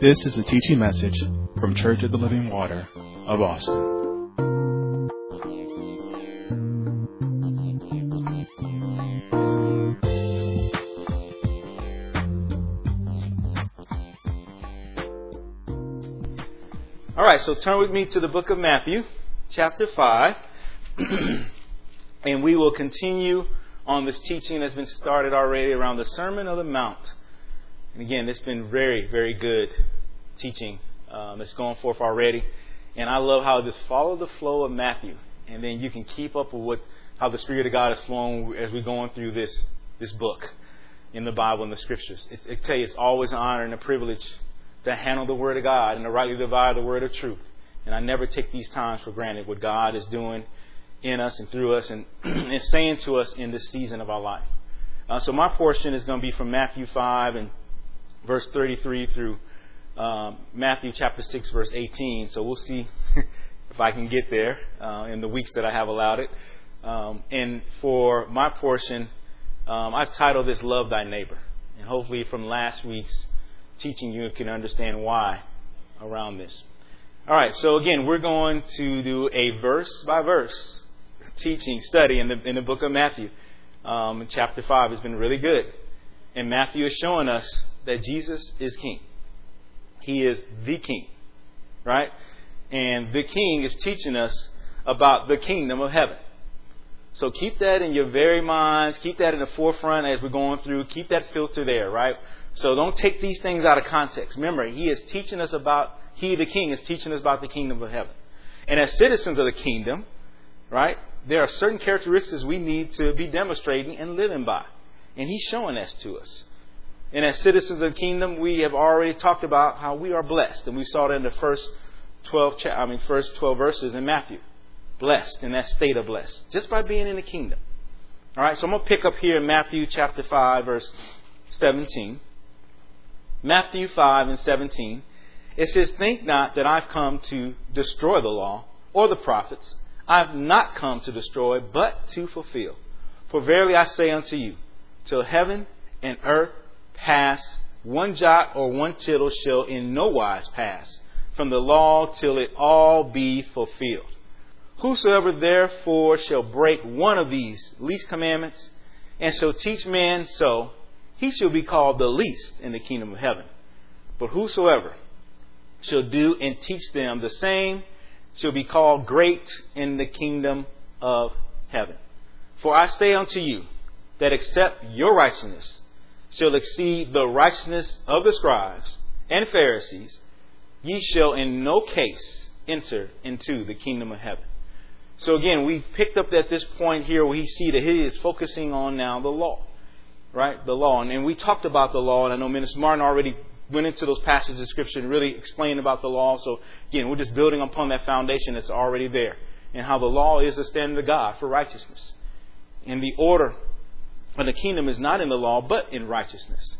This is a teaching message from Church of the Living Water of Austin. All right, so turn with me to the book of Matthew, chapter 5, and we will continue on this teaching that's been started already around the Sermon of the Mount. And again, it's been very, very good teaching um, that's going forth already. And I love how just follow the flow of Matthew, and then you can keep up with what, how the Spirit of God is flowing as we're going through this this book in the Bible and the Scriptures. It's, I tell you, it's always an honor and a privilege to handle the Word of God and to rightly divide the Word of truth. And I never take these times for granted what God is doing in us and through us and, and saying to us in this season of our life. Uh, so my portion is going to be from Matthew 5 and verse 33 through um, Matthew chapter 6, verse 18. So we'll see if I can get there uh, in the weeks that I have allowed it. Um, and for my portion, um, I've titled this Love Thy Neighbor. And hopefully from last week's teaching, you can understand why around this. All right, so again, we're going to do a verse by verse teaching study in the, in the book of Matthew. Um, chapter 5 has been really good. And Matthew is showing us that Jesus is king. He is the king, right? And the king is teaching us about the kingdom of heaven. So keep that in your very minds. Keep that in the forefront as we're going through. Keep that filter there, right? So don't take these things out of context. Remember, he is teaching us about, he, the king, is teaching us about the kingdom of heaven. And as citizens of the kingdom, right, there are certain characteristics we need to be demonstrating and living by. And he's showing that to us. And as citizens of the kingdom, we have already talked about how we are blessed. And we saw that in the first 12, I mean, first 12 verses in Matthew. Blessed, in that state of blessed, just by being in the kingdom. All right, so I'm going to pick up here in Matthew chapter 5, verse 17. Matthew 5 and 17. It says, Think not that I've come to destroy the law or the prophets. I have not come to destroy, but to fulfill. For verily I say unto you, till heaven and earth pass, one jot or one tittle shall in no wise pass from the law till it all be fulfilled. Whosoever therefore shall break one of these least commandments and shall teach men so, he shall be called the least in the kingdom of heaven. But whosoever shall do and teach them the same shall be called great in the kingdom of heaven. For I say unto you that except your righteousness shall exceed the righteousness of the scribes and Pharisees, ye shall in no case enter into the kingdom of heaven. So again, we picked up at this point here where he see that he is focusing on now the law, right? The law, and, and we talked about the law, and I know Minister Martin already went into those passages of scripture and really explained about the law. So again, we're just building upon that foundation that's already there, and how the law is the standard of God for righteousness, and the order of the kingdom is not in the law but in righteousness.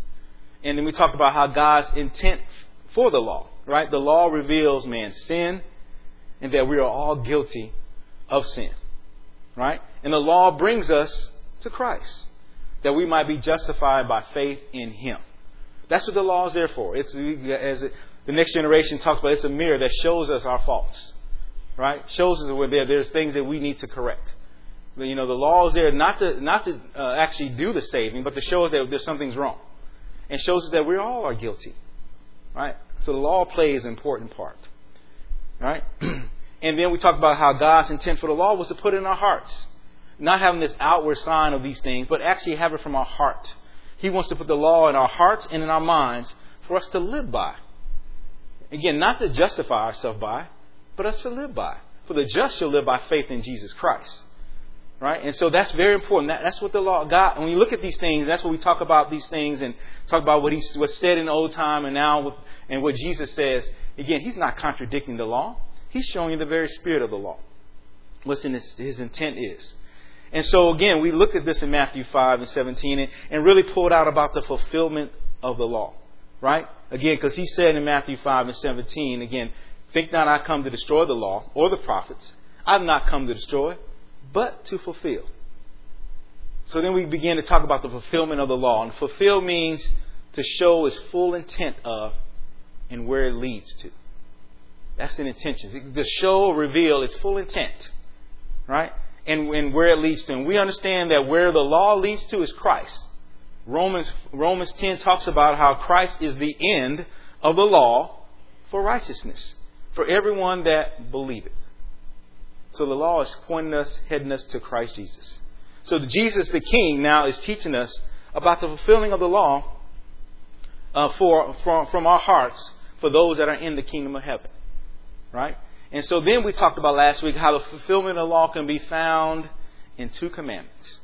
And then we talked about how God's intent for the law, right? The law reveals man's sin, and that we are all guilty of sin. Right? And the law brings us to Christ, that we might be justified by faith in Him. That's what the law is there for. It's as the next generation talks about. It's a mirror that shows us our faults, right? Shows us where there's things that we need to correct. You know, the law is there not to not to uh, actually do the saving, but to show us that there's something's wrong, and shows us that we all are guilty, right? So the law plays an important part, right? And then we talked about how God's intent for the law was to put it in our hearts. Not having this outward sign of these things, but actually have it from our heart. He wants to put the law in our hearts and in our minds for us to live by. Again, not to justify ourselves by, but us to live by. For the just shall live by faith in Jesus Christ. Right? And so that's very important. That, that's what the law got. When you look at these things, that's what we talk about these things and talk about what he was said in the old time and now and what Jesus says. Again, he's not contradicting the law. He's showing you the very spirit of the law. In his, his intent is. And so again, we looked at this in Matthew 5 and 17 and, and really pulled out about the fulfillment of the law. Right? Again, because he said in Matthew 5 and 17, again, think not I come to destroy the law or the prophets. I've not come to destroy, but to fulfill. So then we begin to talk about the fulfillment of the law. And fulfill means to show its full intent of and where it leads to. That's an intention. The show or reveal its full intent, right? And, and where it leads to. And we understand that where the law leads to is Christ. Romans, Romans 10 talks about how Christ is the end of the law for righteousness, for everyone that believeth. So the law is pointing us, heading us to Christ Jesus. So Jesus the King now is teaching us about the fulfilling of the law uh, for, from, from our hearts for those that are in the kingdom of heaven. Right? And so then we talked about last week how the fulfillment of the law can be found in two commandments.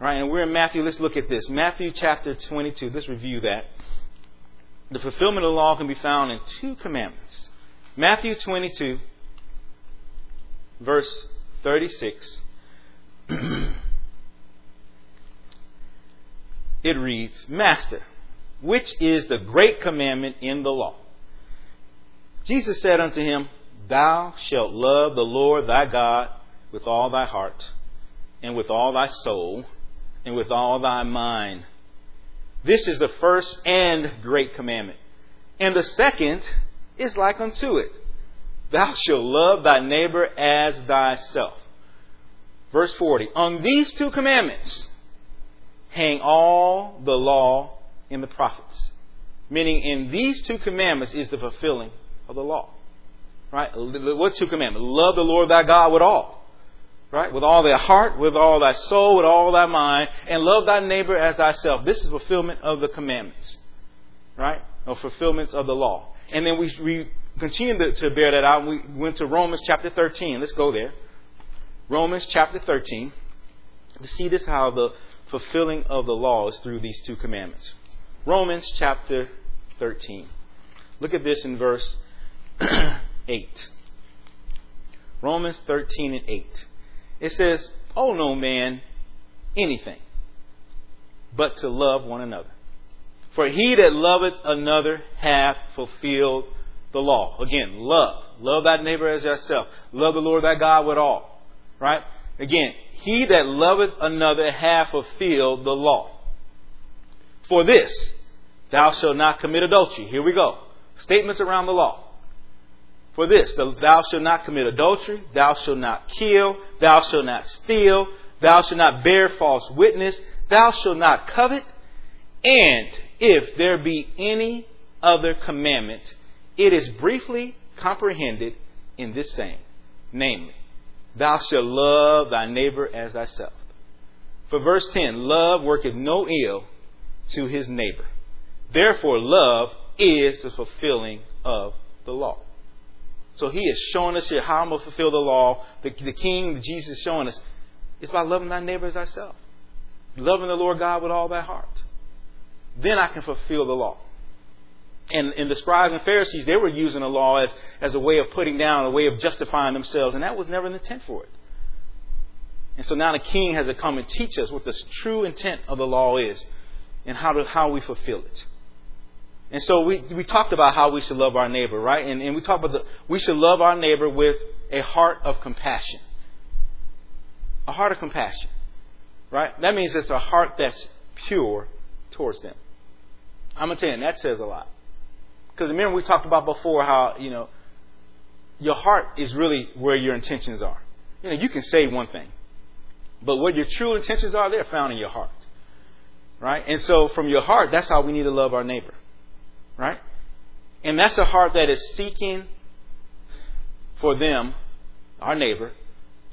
Right? And we're in Matthew. Let's look at this. Matthew chapter 22. Let's review that. The fulfillment of the law can be found in two commandments. Matthew 22, verse 36. it reads, Master, which is the great commandment in the law? Jesus said unto him, Thou shalt love the Lord thy God with all thy heart, and with all thy soul, and with all thy mind. This is the first and great commandment. And the second is like unto it Thou shalt love thy neighbor as thyself. Verse 40 On these two commandments hang all the law and the prophets. Meaning, in these two commandments is the fulfilling of the law. Right? What two commandments? Love the Lord thy God with all. Right? With all thy heart, with all thy soul, with all thy mind, and love thy neighbor as thyself. This is fulfillment of the commandments. Right? Or fulfillments of the law. And then we, we continue to, to bear that out. We went to Romans chapter 13. Let's go there. Romans chapter 13. To see this, how the fulfilling of the law is through these two commandments. Romans chapter 13. Look at this in verse 8. Romans 13 and 8. It says, "Oh no man anything but to love one another. For he that loveth another hath fulfilled the law. Again, love. Love thy neighbor as thyself. Love the Lord thy God with all. Right? Again, he that loveth another hath fulfilled the law. For this, thou shalt not commit adultery. Here we go. Statements around the law. For this, thou shalt not commit adultery, thou shalt not kill, thou shalt not steal, thou shalt not bear false witness, thou shalt not covet, and if there be any other commandment, it is briefly comprehended in this saying, namely, Thou shalt love thy neighbor as thyself. For verse 10, love worketh no ill to his neighbor. Therefore, love is the fulfilling of the law. So he is showing us here how I'm going to fulfill the law. The, the King, Jesus, is showing us it's by loving thy neighbor as thyself. Loving the Lord God with all thy heart. Then I can fulfill the law. And, and the scribes and Pharisees, they were using the law as, as a way of putting down, a way of justifying themselves, and that was never the intent for it. And so now the king has to come and teach us what the true intent of the law is and how, to, how we fulfill it. And so we, we talked about how we should love our neighbor, right? And, and we talked about the, we should love our neighbor with a heart of compassion. A heart of compassion, right? That means it's a heart that's pure towards them. I'm going to tell you, that says a lot. Because remember, we talked about before how, you know, your heart is really where your intentions are. You know, you can say one thing, but what your true intentions are, they're found in your heart. Right? And so from your heart, that's how we need to love our neighbor. Right? And that's a heart that is seeking for them, our neighbor,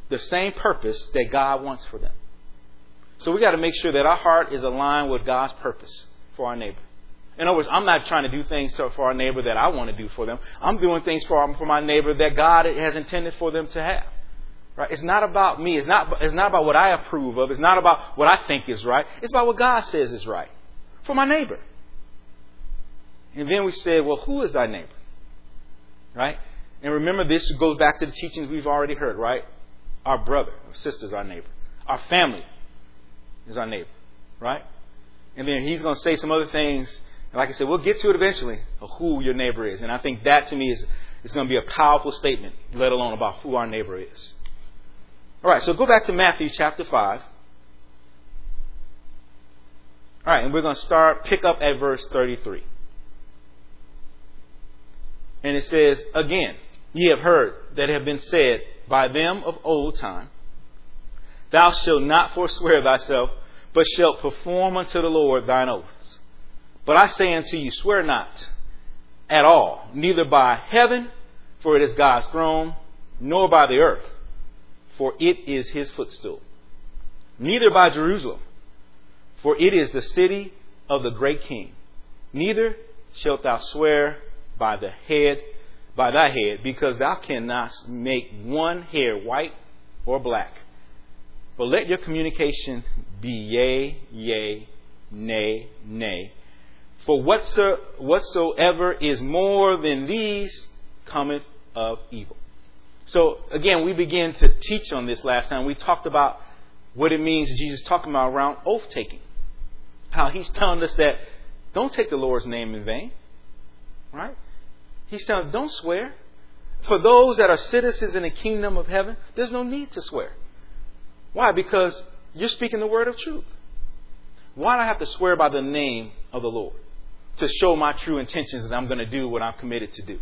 the same purpose that God wants for them. So we got to make sure that our heart is aligned with God's purpose for our neighbor. In other words, I'm not trying to do things for our neighbor that I want to do for them. I'm doing things for, for my neighbor that God has intended for them to have. Right? It's not about me. It's not, it's not about what I approve of. It's not about what I think is right. It's about what God says is right for my neighbor. And then we said, well, who is thy neighbor? Right? And remember, this goes back to the teachings we've already heard, right? Our brother or sister is our neighbor. Our family is our neighbor, right? And then he's going to say some other things and like I said, we'll get to it eventually of who your neighbor is. And I think that to me is, is going to be a powerful statement, let alone about who our neighbor is. All right, so go back to Matthew chapter 5. All right, and we're going to start, pick up at verse 33. And it says, again, ye have heard that it have been said by them of old time, Thou shalt not forswear thyself, but shalt perform unto the Lord thine oaths. But I say unto you, swear not at all, neither by heaven, for it is God's throne, nor by the earth, for it is his footstool, neither by Jerusalem, for it is the city of the great king. Neither shalt thou swear by the head, by thy head, because thou cannot make one hair white or black. But let your communication be yea, yea, nay, nay. For whatso, whatsoever is more than these cometh of evil. So again, we began to teach on this last time. We talked about what it means Jesus talking about around oath taking. How he's telling us that don't take the Lord's name in vain. Right? He's telling don't swear. For those that are citizens in the kingdom of heaven, there's no need to swear. Why? Because you're speaking the word of truth. Why do I have to swear by the name of the Lord? To show my true intentions that I'm going to do what I'm committed to do.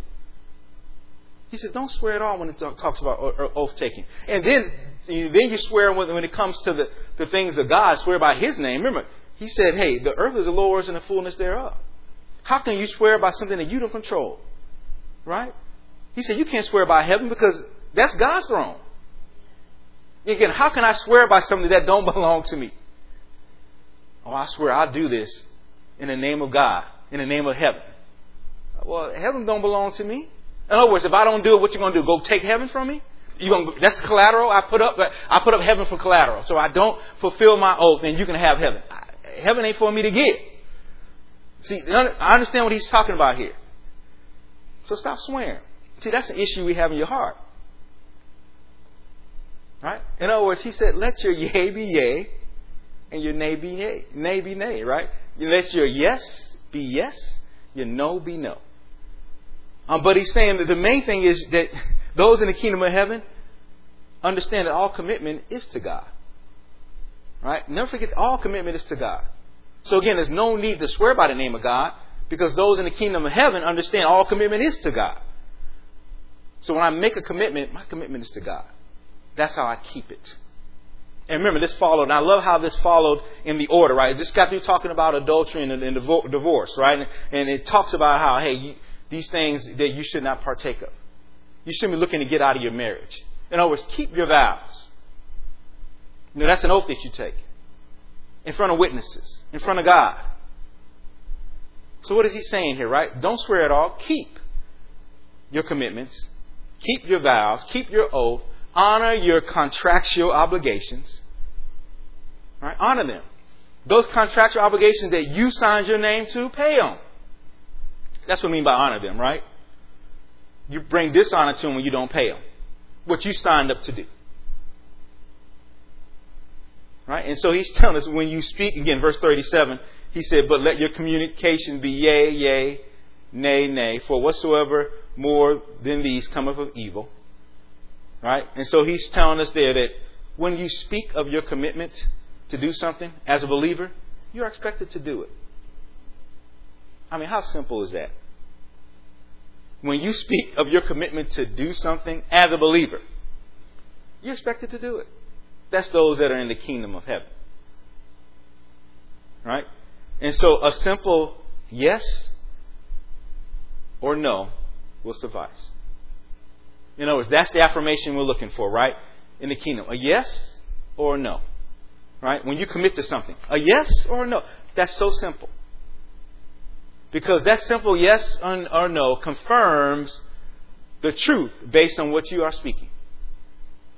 He said, don't swear at all when it talks about oath taking. And then, then you swear when it comes to the, the things of God, swear by His name. Remember, He said, hey, the earth is the Lord's and the fullness thereof. How can you swear by something that you don't control? Right? He said, you can't swear by heaven because that's God's throne. Again, how can I swear by something that don't belong to me? Oh, I swear I'll do this in the name of God, in the name of heaven. Well, heaven don't belong to me. In other words, if I don't do it, what you gonna do? Go take heaven from me? You gonna, that's collateral. I put up I put up heaven for collateral. So I don't fulfill my oath, and you can have heaven. Heaven ain't for me to get. See, I understand what he's talking about here. So stop swearing. See, that's an issue we have in your heart. Right? In other words, he said, let your yea be yea and your nay be nay. Nay be nay, right? Let your yes be yes, your no be no. Um, but he's saying that the main thing is that those in the kingdom of heaven understand that all commitment is to God. Right? Never forget, all commitment is to God. So again, there's no need to swear by the name of God because those in the kingdom of heaven understand all commitment is to God. So when I make a commitment, my commitment is to God. That's how I keep it. And remember, this followed, and I love how this followed in the order, right? It just got through talking about adultery and, and divorce, right? And, and, it talks about how, hey, you, these things that you should not partake of. You shouldn't be looking to get out of your marriage. In other words, keep your vows. You know, that's an oath that you take in front of witnesses, in front of God. So what is he saying here, right? Don't swear at all. Keep your commitments. Keep your vows. Keep your oath honor your contractual obligations. Right? Honor them. Those contractual obligations that you signed your name to, pay them. That's what I mean by honor them, right? You bring dishonor to them when you don't pay them. What you signed up to do. Right? And so he's telling us when you speak, again, verse 37, he said, But let your communication be yea, yea, nay, nay, for whatsoever more than these cometh of evil. Right? And so he's telling us there that when you speak of your commitment to do something as a believer, you're expected to do it. I mean, how simple is that? When you speak of your commitment to do something as a believer, you're expected to do it. That's those that are in the kingdom of heaven. Right? And so a simple yes or no will suffice. In other words, that's the affirmation we're looking for, right? In the kingdom. A yes or a no. Right? When you commit to something. A yes or a no. That's so simple. Because that simple yes or no confirms the truth based on what you are speaking.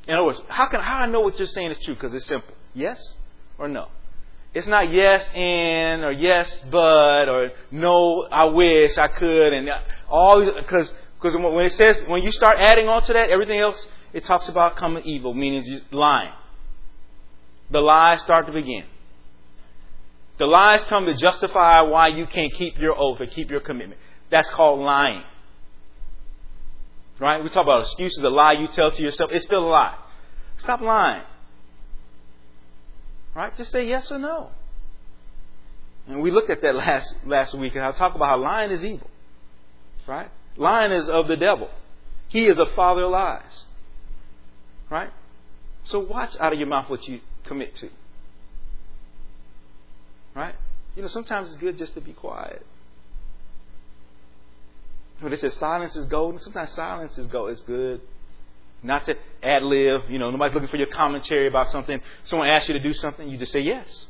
In other words, how can how I know what you're saying is true? Because it's simple. Yes or no. It's not yes and or yes but or no I wish I could and all because because when it says, when you start adding on to that, everything else, it talks about coming evil, meaning lying. The lies start to begin. The lies come to justify why you can't keep your oath or keep your commitment. That's called lying. Right? We talk about excuses, a lie you tell to yourself. It's still a lie. Stop lying. Right? Just say yes or no. And we looked at that last last week, and I talked about how lying is evil. Right? Lying is of the devil. He is a father of lies. Right? So watch out of your mouth what you commit to. Right? You know, sometimes it's good just to be quiet. When they say silence is golden, sometimes silence is go is good. Not to ad lib, you know, nobody's looking for your commentary about something. Someone asks you to do something, you just say yes.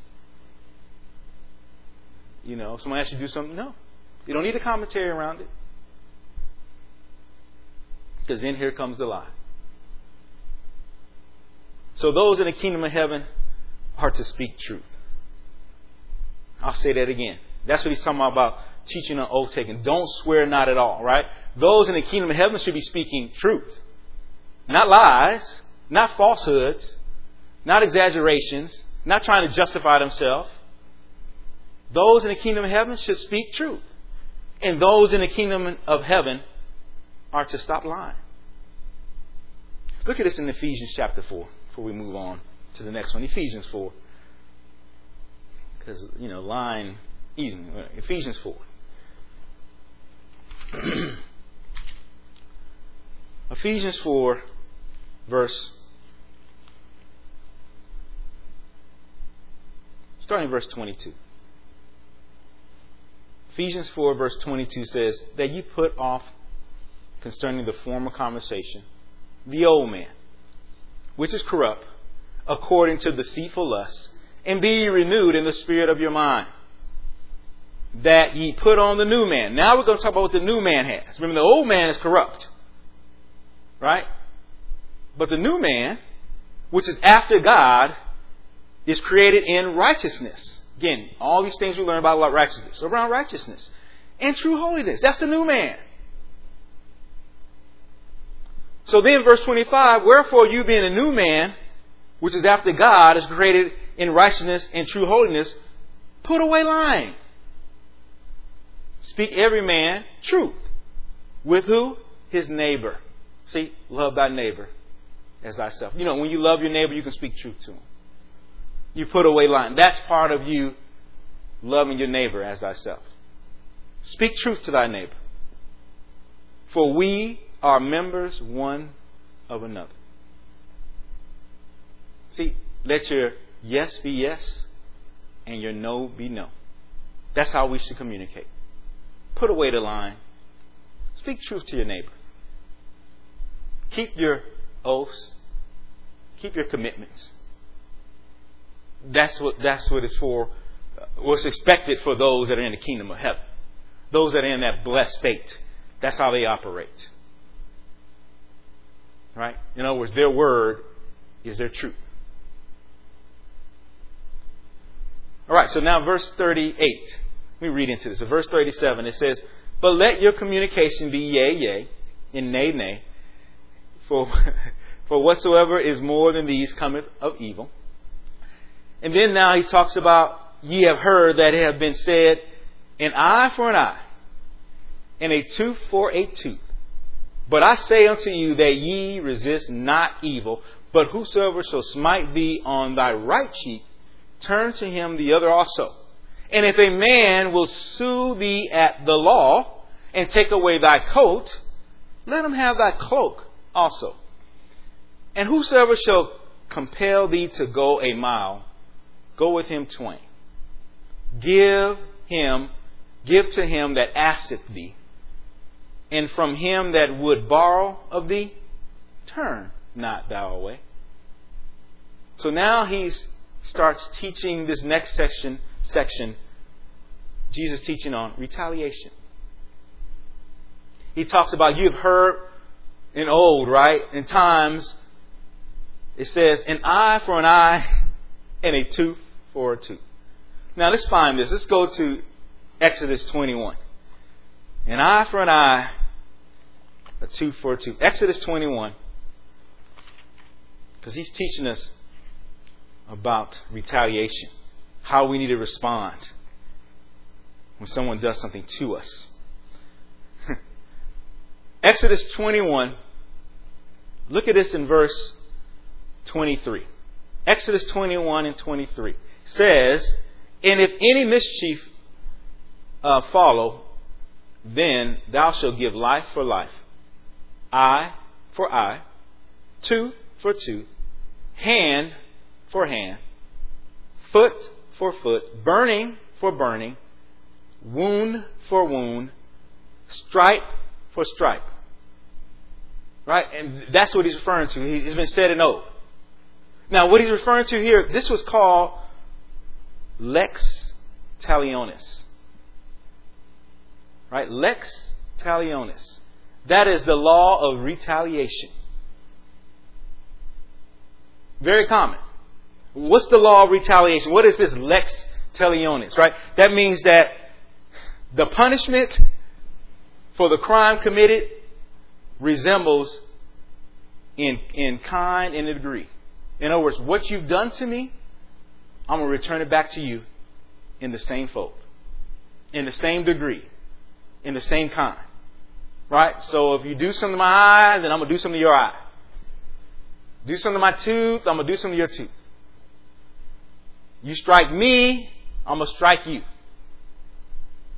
You know, someone asks you to do something, no. You don't need a commentary around it. Because then here comes the lie. So those in the kingdom of heaven are to speak truth. I'll say that again. That's what he's talking about teaching on oath taking. Don't swear not at all, right? Those in the kingdom of heaven should be speaking truth. Not lies, not falsehoods, not exaggerations, not trying to justify themselves. Those in the kingdom of heaven should speak truth. And those in the kingdom of heaven are to stop lying. Look at this in Ephesians chapter 4 before we move on to the next one. Ephesians 4. Because, you know, lying, eating. Uh, Ephesians 4. Ephesians 4, verse. Starting verse 22. Ephesians 4, verse 22 says, That you put off concerning the former conversation the old man, which is corrupt, according to deceitful lusts, and be renewed in the spirit of your mind that ye put on the new man. Now we're going to talk about what the new man has. Remember, the old man is corrupt. Right? But the new man, which is after God, is created in righteousness. Again, all these things we learn about righteousness, around righteousness and true holiness. That's the new man. So then, verse 25, wherefore you being a new man, which is after God, is created in righteousness and true holiness, put away lying. Speak every man truth. With who? His neighbor. See, love thy neighbor as thyself. You know, when you love your neighbor, you can speak truth to him. You put away lying. That's part of you loving your neighbor as thyself. Speak truth to thy neighbor. For we are members one of another. See, let your yes be yes and your no be no. That's how we should communicate. Put away the line. Speak truth to your neighbor. Keep your oaths. Keep your commitments. That's what that's what it's for. What's expected for those that are in the kingdom of heaven. Those that are in that blessed state. That's how they operate. Right? In other words, their word is their truth. All right, so now verse 38. Let me read into this. So verse 37, it says, But let your communication be yea, yea, and nay, nay. For, for whatsoever is more than these cometh of evil. And then now he talks about, Ye have heard that it have been said, An eye for an eye, and a tooth for a tooth. But I say unto you that ye resist not evil, but whosoever shall smite thee on thy right cheek, turn to him the other also. And if a man will sue thee at the law and take away thy coat, let him have thy cloak also. And whosoever shall compel thee to go a mile, go with him twain. Give him, give to him that asketh thee, and from him that would borrow of thee, turn not thou away. So now he starts teaching this next section section Jesus teaching on retaliation. He talks about you've heard in old, right? In times, it says an eye for an eye and a tooth for a tooth. Now let's find this. Let's go to Exodus 21. An eye for an eye, a tooth for a tooth. Exodus 21. Because he's teaching us about retaliation, how we need to respond when someone does something to us. Exodus 21, look at this in verse 23. Exodus 21 and 23 says, And if any mischief uh, follow, then thou shalt give life for life, eye for eye, tooth for tooth, hand for hand, foot for foot, burning for burning, wound for wound, stripe for stripe. Right? And that's what he's referring to. He's been said in oath. Now, what he's referring to here, this was called lex talionis. Right? Lex talionis. That is the law of retaliation. Very common. What's the law of retaliation? What is this lex talionis, right? That means that the punishment for the crime committed resembles in, in kind and in degree. In other words, what you've done to me, I'm going to return it back to you in the same fold, in the same degree, in the same kind. Right? So if you do something to my eye, then I'm going to do something to your eye. Do something to my tooth, I'm going to do something to your tooth. You strike me, I'm going to strike you.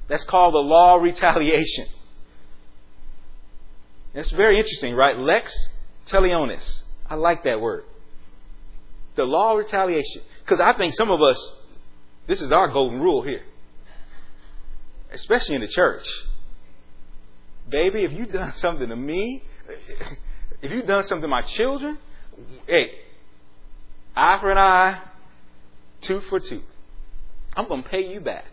That's called the law of retaliation. That's very interesting, right? Lex talionis. I like that word. The law of retaliation. Because I think some of us, this is our golden rule here. Especially in the church. Baby, if you've done something to me, if you've done something to my children, hey, eye for an eye, tooth for tooth. I'm going to pay you back.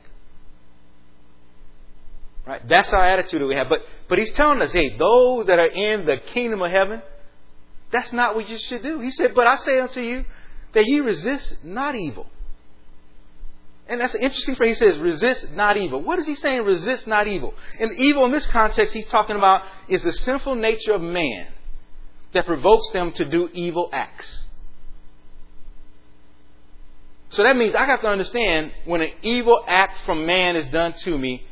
Right? That's our attitude that we have. But, but he's telling us, hey, those that are in the kingdom of heaven, that's not what you should do. He said, but I say unto you that ye resist not evil. And that's an interesting phrase. He says, resist not evil. What is he saying, resist not evil? And evil in this context he's talking about is the sinful nature of man that provokes them to do evil acts. So that means I have to understand when an evil act from man is done to me,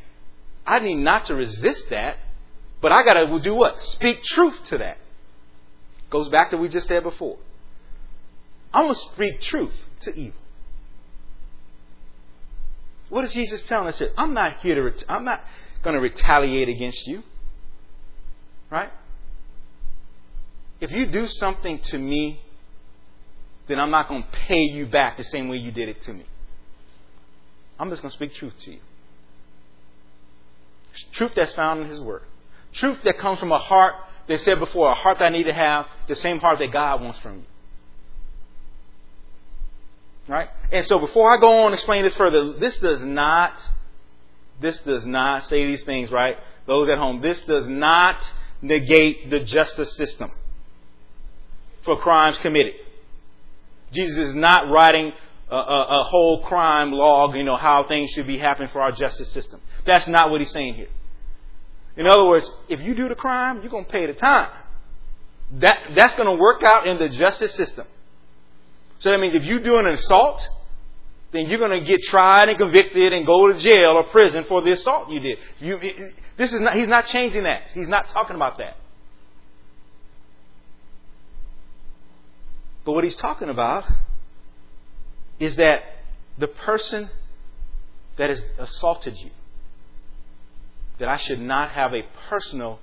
I need not to resist that, but I got to do what? Speak truth to that. Goes back to what we just said before. I'm to speak truth to evil. What is Jesus telling us? I'm not here to, ret- I'm not going to retaliate against you. Right? If you do something to me, then I'm not going to pay you back the same way you did it to me. I'm just going to speak truth to you. Truth that's found in His Word. Truth that comes from a heart, they said before, a heart that I need to have, the same heart that God wants from you. Right? And so before I go on and explain this further, this does not, this does not say these things, right? Those at home, this does not negate the justice system for crimes committed. Jesus is not writing a, a, a, whole crime log, you know, how things should be happening for our justice system. That's not what he's saying here. In other words, if you do the crime, you're going to pay the time. That, that's going to work out in the justice system. So that means if you do an assault, then you're going to get tried and convicted and go to jail or prison for the assault you did. You, this is not, he's not changing that. He's not talking about that. But what he's talking about is that the person that has assaulted you, that I should not have a personal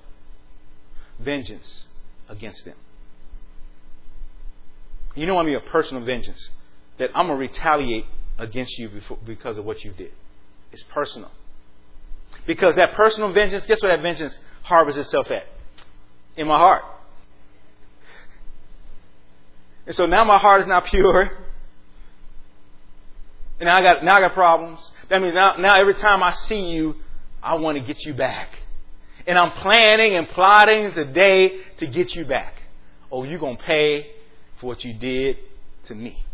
vengeance against them. You know I mean a personal vengeance. That I'm going to retaliate against you because of what you did. It's personal. Because that personal vengeance, guess what that vengeance harbors itself at? In my heart. And so now my heart is not pure. And now I got now I got problems. That means now, now every time I see you, I want to get you back. And I'm planning and plotting today to get you back. Oh, you're gonna pay for what you did to me.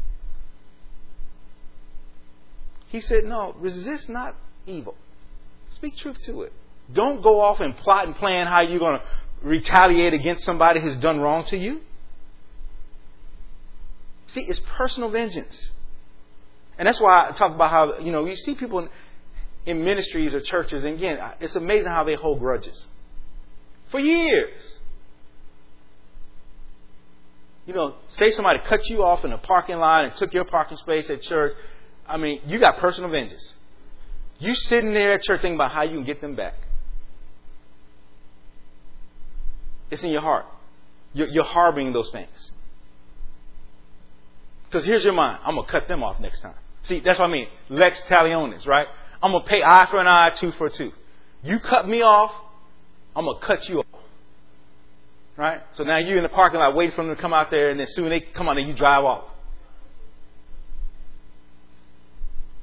He said, No, resist not evil. Speak truth to it. Don't go off and plot and plan how you're going to retaliate against somebody who's done wrong to you. See, it's personal vengeance. And that's why I talk about how, you know, you see people in, in ministries or churches, and again, it's amazing how they hold grudges. For years. You know, say somebody cut you off in a parking lot and took your parking space at church. I mean, you got personal vengeance. You sitting there at church thinking about how you can get them back. It's in your heart. You're, you're harboring those things. Because here's your mind. I'm going to cut them off next time. See, that's what I mean. Lex talionis, right? I'm going to pay eye for an eye, two for a two. You cut me off, I'm going to cut you off. Right? So now you're in the parking lot waiting for them to come out there, and then soon they come out and you drive off.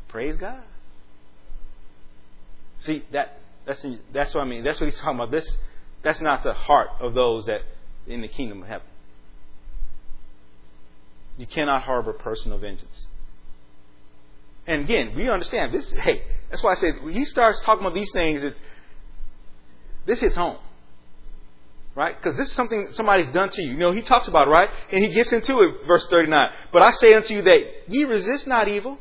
Praise God. See, that, that's, that's what I mean. That's what he's talking about. This, that's not the heart of those that in the kingdom of heaven. You cannot harbor personal vengeance. And again, we understand this. Hey, that's why I said he starts talking about these things. It, this hits home, right? Because this is something somebody's done to you. You know, he talks about it, right, and he gets into it, verse thirty-nine. But I say unto you that ye resist not evil,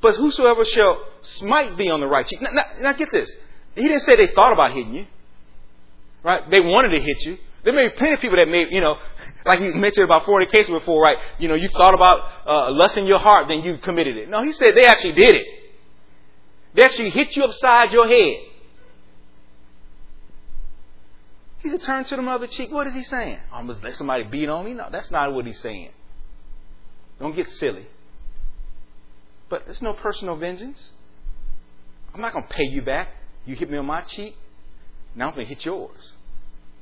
but whosoever shall smite thee on the right cheek. Now, now, now get this. He didn't say they thought about hitting you, right? They wanted to hit you. There may be plenty of people that may, you know, like you mentioned about 40 cases before, right? You know, you thought about uh, lust in your heart, then you committed it. No, he said they actually did it. They actually hit you upside your head. He said, turn to the other cheek. What is he saying? I'm just let somebody beat on me? No, that's not what he's saying. Don't get silly. But there's no personal vengeance. I'm not going to pay you back. You hit me on my cheek. Now I'm going to hit yours.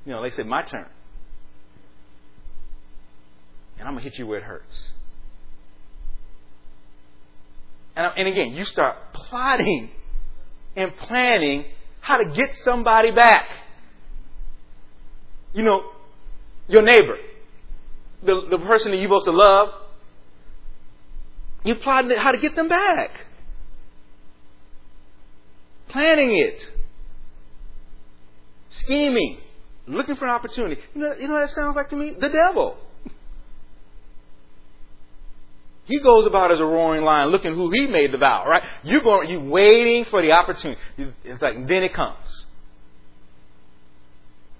You know, like they said, my turn. And I'm going to hit you where it hurts. And, and again, you start plotting and planning how to get somebody back. You know, your neighbor, the, the person that you're supposed to love, you plotting how to get them back. Planning it. Scheming looking for an opportunity. You know, you know what that sounds like to me? The devil. He goes about as a roaring lion, looking who he made the vow, right? You're going, you waiting for the opportunity. It's like then it comes.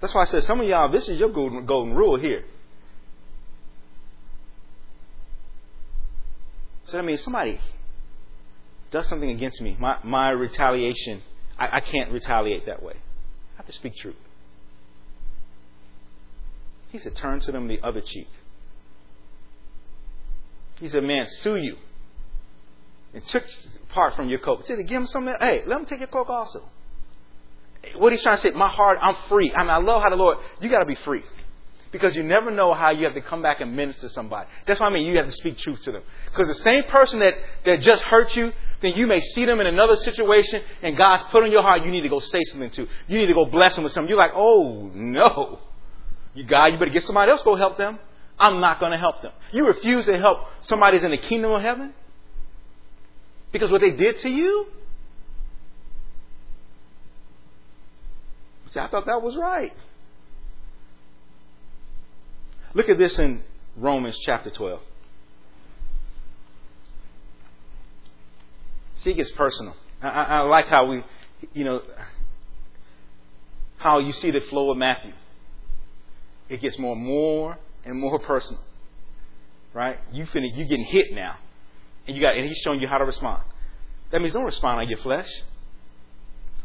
That's why I said some of y'all, this is your golden, golden rule here. So that means somebody does something against me. My my retaliation, I, I can't retaliate that way. I have to speak truth. He said, Turn to them the other cheek. He said, Man, sue you. And took part from your coat. He said, Give him something. Hey, let him take your coat also. What he's trying to say, my heart, I'm free. I mean, I love how the Lord, you got to be free. Because you never know how you have to come back and minister to somebody. That's why I mean you have to speak truth to them. Because the same person that, that just hurt you, then you may see them in another situation and God's put on your heart, you need to go say something to. You need to go bless them with something. You're like, oh no. You God, you better get somebody else go help them. I'm not going to help them. You refuse to help somebody in the kingdom of heaven because what they did to you. See, I thought that was right. Look at this in Romans chapter 12. See, it gets personal. I, I, I like how we, you know, how you see the flow of Matthew it gets more and more and more personal. Right? You finna, you getting hit now. And you got, and he's showing you how to respond. That means don't respond on your flesh.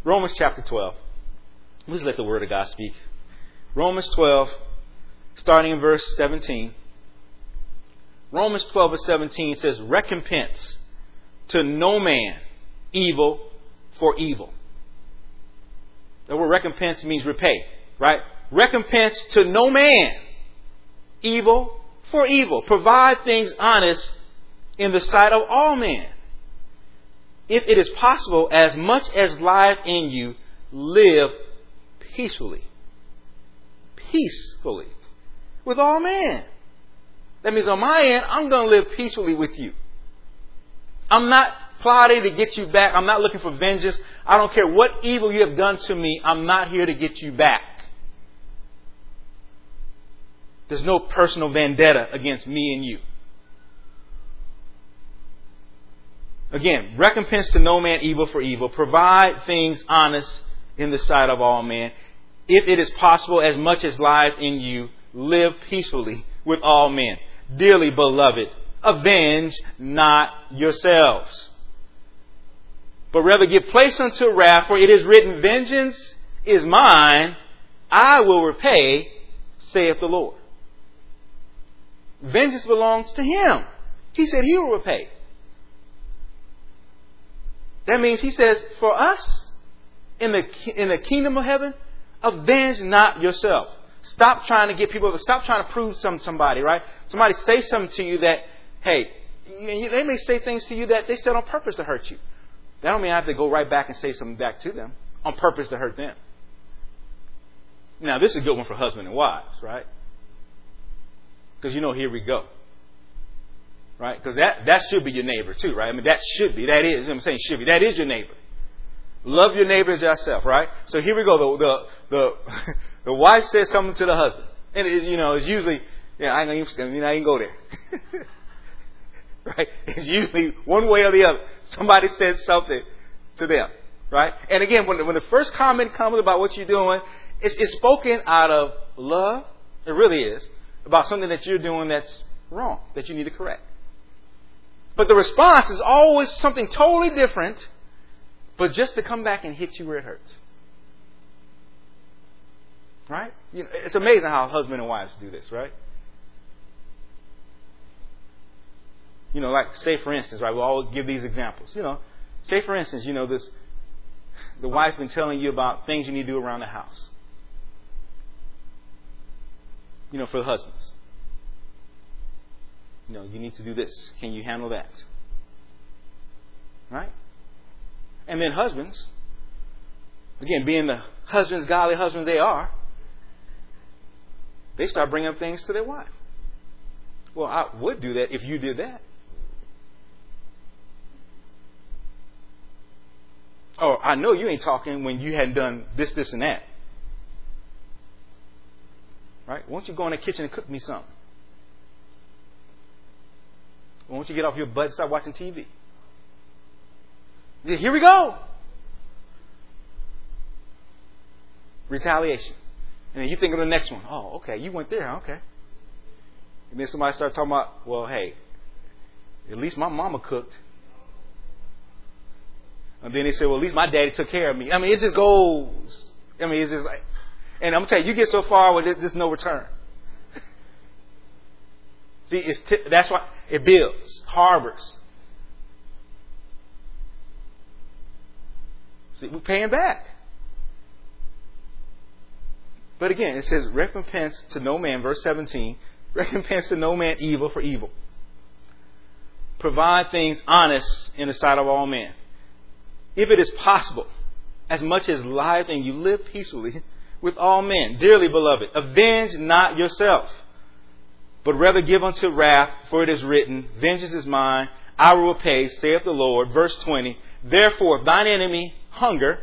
Romans chapter 12. Let's let the word of God speak. Romans 12, starting in verse 17. Romans 12 verse 17 says, recompense to no man evil for evil. The word recompense means repay, right? recompense to no man evil for evil. Provide things honest in the sight of all men. If it is possible, as much as life in you, live peacefully. Peacefully. With all men. That means on my end, I'm going to live peacefully with you. I'm not plotting to get you back. I'm not looking for vengeance. I don't care what evil you have done to me. I'm not here to get you back. There's no personal vendetta against me and you. Again, recompense to no man evil for evil. Provide things honest in the sight of all men. If it is possible, as much as lies in you, live peacefully with all men. Dearly beloved, avenge not yourselves, but rather give place unto wrath, for it is written, Vengeance is mine, I will repay, saith the Lord. Vengeance belongs to him. He said he will repay. That means he says, for us, in the, in the kingdom of heaven, avenge not yourself. Stop trying to get people, stop trying to prove some somebody, right? Somebody say something to you that, hey, they may say things to you that they said on purpose to hurt you. That don't mean I have to go right back and say something back to them on purpose to hurt them. Now, this is a good one for husband and wives, right? Because you know, here we go. Right? Because that, that should be your neighbor too, right? I mean, that should be. That is, I'm saying should be. That is your neighbor. Love your neighbor as yourself, right? So here we go. The, the, the, the wife says something to the husband. And it, you know, it's usually, yeah, I ain't gonna, mean, I ain't go there. right? It's usually one way or the other. Somebody says something to them, right? And again, when, when the first comment comes about what you're doing, it's, it's spoken out of love. It really is about something that you're doing that's wrong, that you need to correct. But the response is always something totally different, but just to come back and hit you where it hurts. Right? You know, it's amazing how husband and wives do this, right? You know, like say for instance, right? We'll all give these examples. You know, say for instance, you know this, the wife been telling you about things you need to do around the house. You know, for the husbands. You know, you need to do this. Can you handle that? Right? And then husbands, again, being the husbands, godly husbands they are, they start bringing up things to their wife. Well, I would do that if you did that. Oh, I know you ain't talking when you hadn't done this, this, and that. Right? Why don't you go in the kitchen and cook me something? Why don't you get off your butt and start watching TV? Here we go. Retaliation. And then you think of the next one. Oh, okay, you went there, okay. And then somebody starts talking about, well, hey, at least my mama cooked. And then they say, well, at least my daddy took care of me. I mean, it just goes. I mean, it's just like, and I'm gonna tell you, you get so far with it, there's no return. See, it's t- that's why it builds, harbors. See, we're paying back. But again, it says, recompense to no man, verse 17, recompense to no man evil for evil. Provide things honest in the sight of all men. If it is possible, as much as life and you live peacefully with all men, dearly beloved, avenge not yourself but rather give unto wrath, for it is written, Vengeance is mine, I will repay, saith the Lord. Verse 20, Therefore, if thine enemy hunger,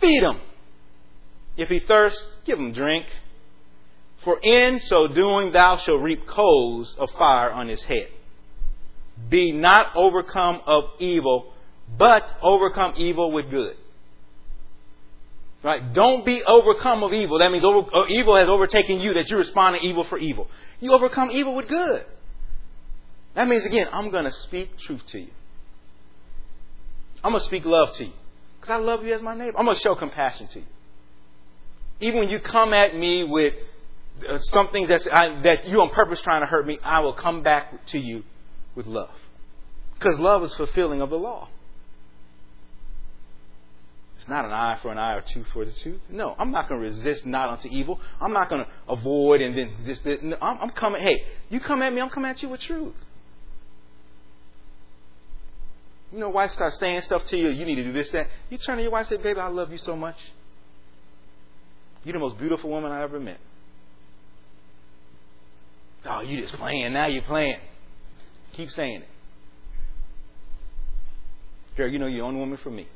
feed him. If he thirst, give him drink. For in so doing thou shalt reap coals of fire on his head. Be not overcome of evil, but overcome evil with good. Right? Don't be overcome of evil. That means over, uh, evil has overtaken you, that you respond to evil for evil. You overcome evil with good. That means, again, I'm going to speak truth to you. I'm going to speak love to you. Because I love you as my neighbor. I'm going to show compassion to you. Even when you come at me with uh, something that's, I, that you on purpose trying to hurt me, I will come back to you with love. Because love is fulfilling of the law. It's not an eye for an eye or tooth for the tooth. No, I'm not going to resist not unto evil. I'm not going to avoid and then this. this. No, I'm, I'm coming. Hey, you come at me. I'm coming at you with truth. You know, wife starts saying stuff to you. You need to do this, that. You turn to your wife and say, "Baby, I love you so much. You're the most beautiful woman I ever met." Oh, you just playing. Now you're playing. Keep saying it. Girl, you know you're the only woman for me.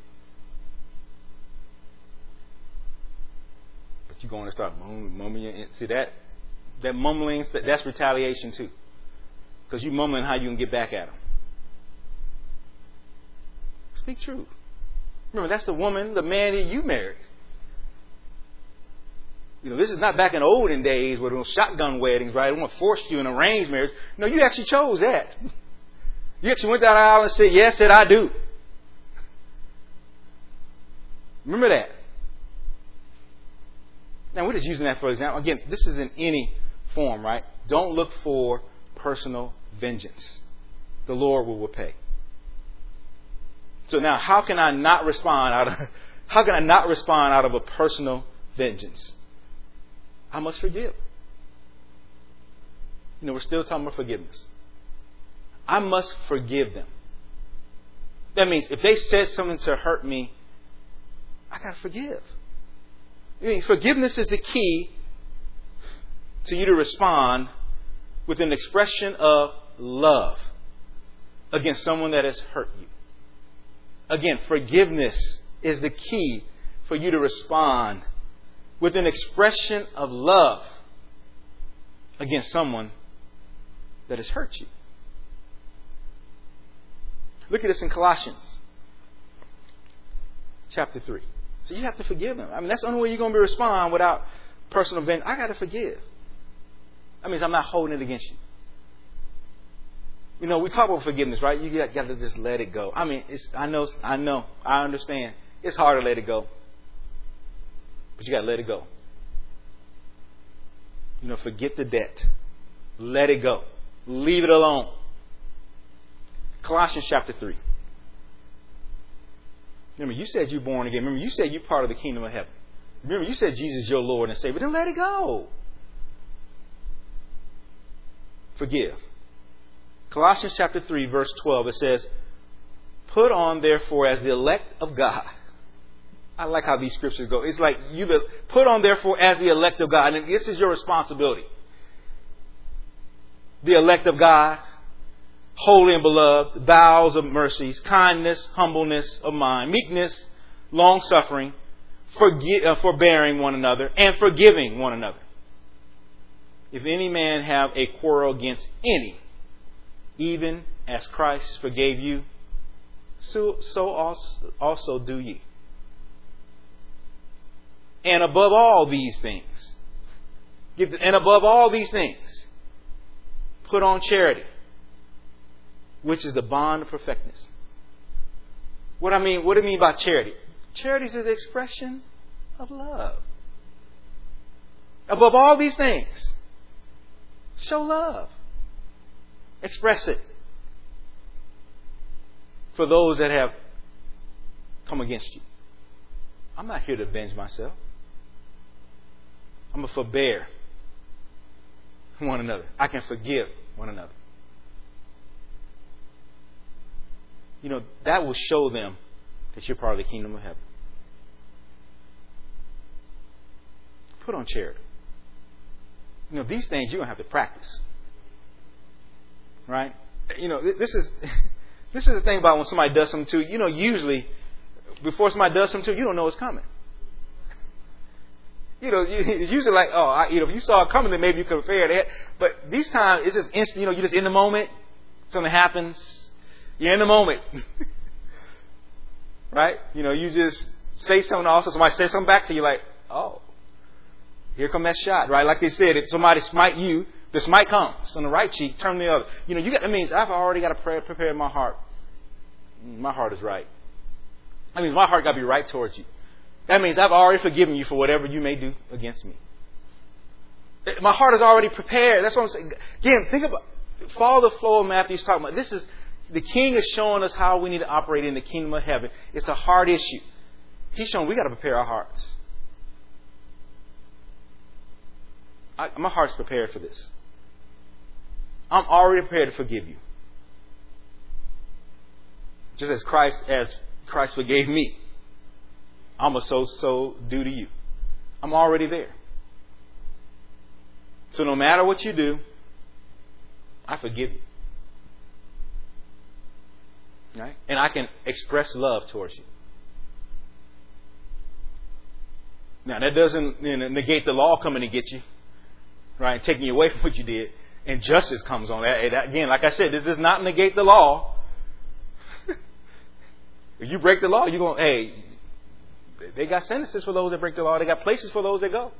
But you're going to start mumbling. See that that mumbling that's retaliation too, because you're mumbling how you can get back at them. Speak truth. Remember, that's the woman, the man that you married. You know, this is not back in olden days where there was shotgun weddings, right? They want to force you in arranged marriage. No, you actually chose that. You actually went down the aisle and said, Yes, said I do. Remember that. Now, we're just using that for example. Again, this is in any form, right? Don't look for personal vengeance. The Lord will repay. So now, how can I not respond out of how can I not respond out of a personal vengeance? I must forgive. You know, we're still talking about forgiveness. I must forgive them. That means if they said something to hurt me, I gotta forgive. I mean, forgiveness is the key to you to respond with an expression of love against someone that has hurt you. Again, forgiveness is the key for you to respond with an expression of love against someone that has hurt you. Look at this in Colossians chapter 3. So you have to forgive them. I mean, that's the only way you're going to be respond without personal vengeance. I got to forgive. That means I'm not holding it against you. You know, we talk about forgiveness, right? You got, got to just let it go. I mean, it's, I know, I know, I understand. It's hard to let it go, but you got to let it go. You know, forget the debt. Let it go. Leave it alone. Colossians chapter 3. Remember, you said you're born again. Remember, you said you're part of the kingdom of heaven. Remember, you said Jesus is your Lord and Savior. Then let it go. Forgive. Colossians chapter 3, verse 12, it says, Put on, therefore, as the elect of God. I like how these scriptures go. It's like you put on, therefore, as the elect of God. And this is your responsibility. The elect of God, holy and beloved, bowels of mercies, kindness, humbleness of mind, meekness, long suffering, forgi- uh, forbearing one another, and forgiving one another. If any man have a quarrel against any, even as Christ forgave you, so, so also, also do ye. And above all these things, and above all these things, put on charity which is the bond of perfectness. What I mean, what do I mean by charity? Charity is the expression of love. Above all these things, show love. Express it for those that have come against you. I'm not here to avenge myself. I'm a forbear one another. I can forgive one another. you know, that will show them that you're part of the kingdom of heaven. Put on charity. You know, these things you're going to have to practice. Right? You know, this is this is the thing about when somebody does something to you. You know, usually before somebody does something to you, you don't know it's coming. You know, it's usually like, oh, I, you know, if you saw it coming, then maybe you could prepare it. But these times, it's just instant. You know, you're just in the moment. Something happens you're in the moment. right? You know, you just say something also, somebody says something back to you like, oh, here come that shot, right? Like they said, if somebody smite you, the smite comes on the right cheek, turn the other. You know, you got, that means I've already got to pray, prepare my heart. Mm, my heart is right. That means my heart got to be right towards you. That means I've already forgiven you for whatever you may do against me. My heart is already prepared. That's what I'm saying. Again, think about, follow the flow of Matthew's talking about. This is, the king is showing us how we need to operate in the kingdom of heaven. It's a hard issue. He's showing we got to prepare our hearts. I, my heart's prepared for this. I'm already prepared to forgive you. Just as Christ as Christ forgave me. I'm a so so do to you. I'm already there. So no matter what you do, I forgive you. Right? And I can express love towards you. Now, that doesn't you know, negate the law coming to get you, right? Taking you away from what you did. And justice comes on that. Again, like I said, this does not negate the law. if you break the law, you're going, hey, they got sentences for those that break the law. They got places for those that go.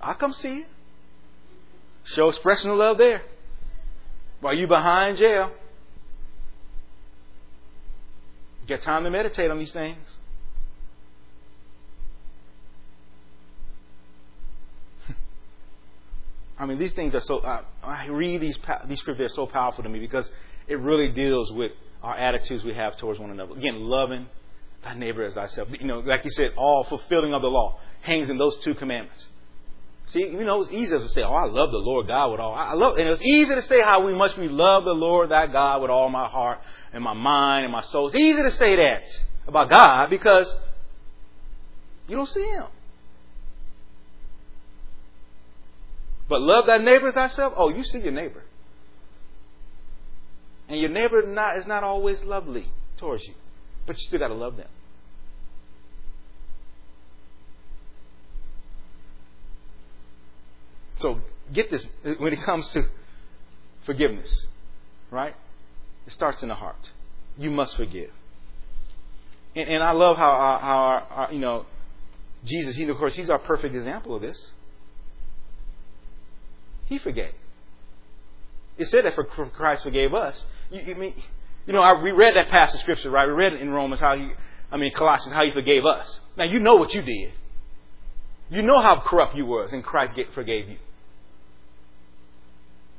I'll come see you. Show expression of love there. While you behind jail. Get time to meditate on these things. I mean, these things are so. I read these these scriptures are so powerful to me because it really deals with our attitudes we have towards one another. Again, loving thy neighbor as thyself. You know, like you said, all fulfilling of the law hangs in those two commandments. See, you know, it's easy to say, "Oh, I love the Lord God with all." I love, and it's easy to say how we much we love the Lord that God with all my heart and my mind and my soul. It's easy to say that about God because you don't see Him. But love thy neighbor as thyself. Oh, you see your neighbor, and your neighbor not is not always lovely towards you, but you still got to love them. So get this when it comes to forgiveness, right? It starts in the heart. You must forgive. And, and I love how, how our, our, you know, Jesus, he, of course, he's our perfect example of this. He forgave. It said that for Christ forgave us. You, you mean, you know, I, we read that passage of scripture, right? We read in Romans how he, I mean, Colossians, how he forgave us. Now, you know what you did. You know how corrupt you was, and Christ forgave you.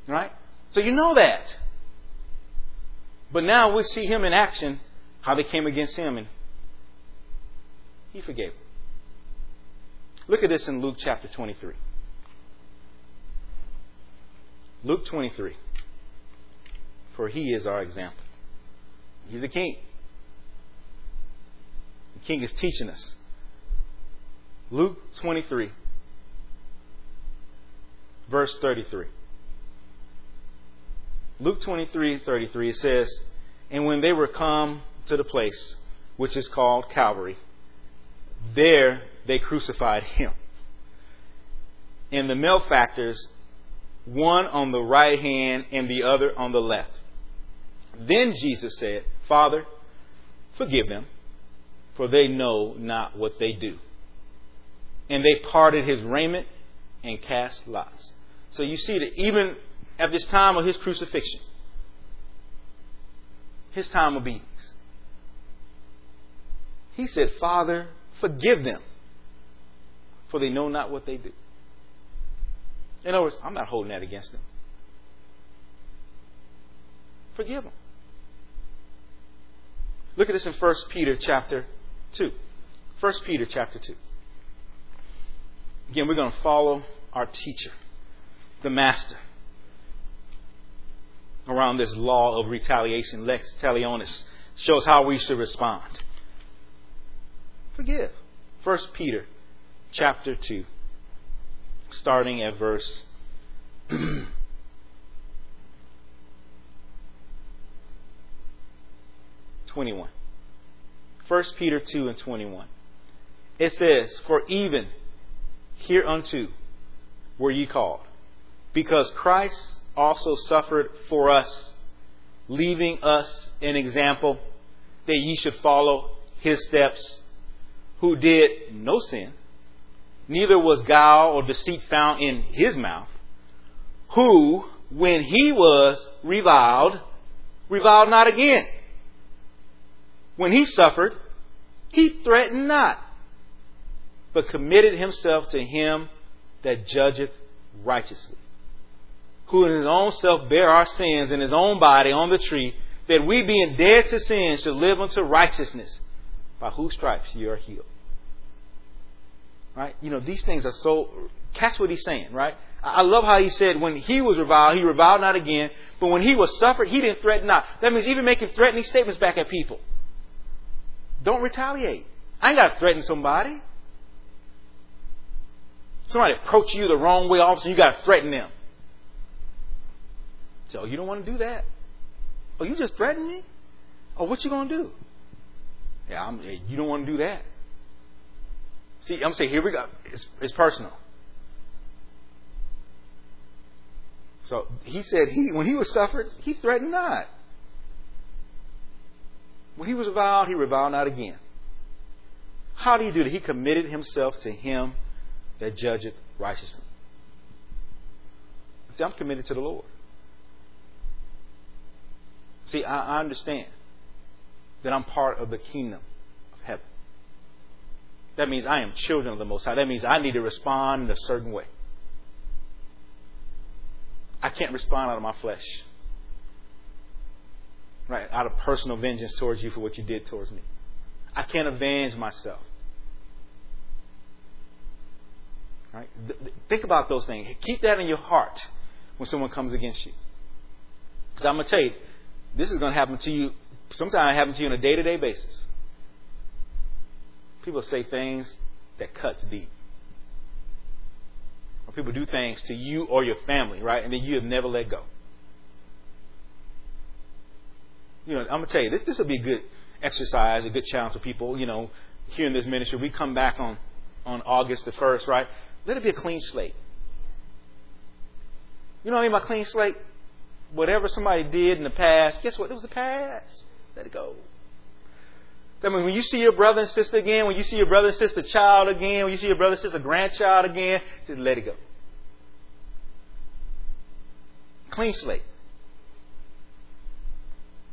Right? So you know that. But now we see him in action, how they came against him, and he forgave them. Look at this in Luke chapter 23. Luke 23. For he is our example. He's the king. The king is teaching us. Luke 23, verse 33. Luke 23, 33, it says, And when they were come to the place which is called Calvary, there they crucified him. And the malefactors, one on the right hand and the other on the left. Then Jesus said, Father, forgive them, for they know not what they do. And they parted his raiment and cast lots. So you see that even at this time of his crucifixion, his time of beatings, he said, Father, forgive them, for they know not what they do. In other words, I'm not holding that against them. Forgive them. Look at this in 1 Peter chapter 2. 1 Peter chapter 2. Again, we're going to follow our teacher, the master, around this law of retaliation. Lex talionis shows how we should respond. Forgive. 1 Peter chapter 2, starting at verse 21. 1 Peter 2 and 21. It says, For even hereunto were ye called, because Christ also suffered for us, leaving us an example that ye should follow his steps, who did no sin, neither was guile or deceit found in his mouth, who, when he was reviled, reviled not again. When he suffered, he threatened not, but committed himself to him that judgeth righteously, who in his own self bare our sins in his own body on the tree, that we being dead to sin should live unto righteousness, by whose stripes ye are healed. Right? You know, these things are so, catch what he's saying, right? I love how he said when he was reviled, he reviled not again, but when he was suffered, he didn't threaten not. That means even making threatening statements back at people. Don't retaliate. I ain't got to threaten somebody. Somebody approach you the wrong way, all of a sudden you got to threaten them. So oh, you don't want to do that. Oh, you just threaten me? Oh, what you gonna do? Yeah, I'm, you don't want to do that. See, I'm saying here we go. It's, it's personal. So he said he when he was suffered, he threatened not. When he was reviled, he reviled not again. How did he do that? He committed himself to him that judgeth righteously. See, I'm committed to the Lord. See, I, I understand that I'm part of the kingdom. That means I am children of the Most High. That means I need to respond in a certain way. I can't respond out of my flesh. Right? Out of personal vengeance towards you for what you did towards me. I can't avenge myself. Right? Think about those things. Keep that in your heart when someone comes against you. Because I'm going to tell you, this is going to happen to you. Sometimes it happens to you on a day to day basis. People say things that cuts deep. Or people do things to you or your family, right? And then you have never let go. You know, I'm gonna tell you this. This will be a good exercise, a good challenge for people. You know, here in this ministry, we come back on on August the first, right? Let it be a clean slate. You know what I mean by clean slate? Whatever somebody did in the past, guess what? It was the past. Let it go. I mean, when you see your brother and sister again, when you see your brother and sister child again, when you see your brother and sister grandchild again, just let it go. Clean slate.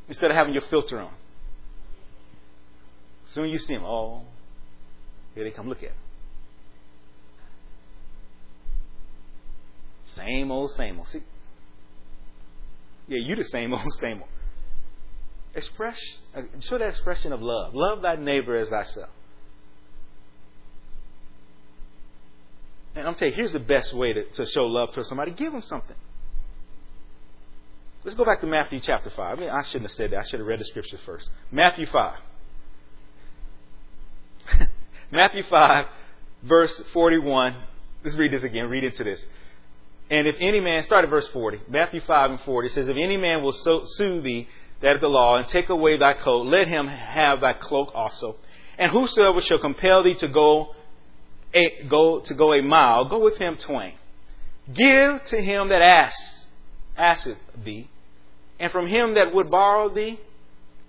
Instead of having your filter on. Soon you see them, oh, here they come, look at them. Same old, same old. See? Yeah, you the same old, same old express, show that expression of love. Love thy neighbor as thyself. And I'm telling you, here's the best way to, to show love to somebody. Give them something. Let's go back to Matthew chapter 5. I mean, I shouldn't have said that. I should have read the scripture first. Matthew 5. Matthew 5, verse 41. Let's read this again. Read into this. And if any man, start at verse 40. Matthew 5 and 40 says, If any man will so, sue thee that the law, and take away thy coat, let him have thy cloak also. And whosoever shall compel thee to go a, go to go a mile, go with him twain. Give to him that asks, asketh thee, and from him that would borrow thee,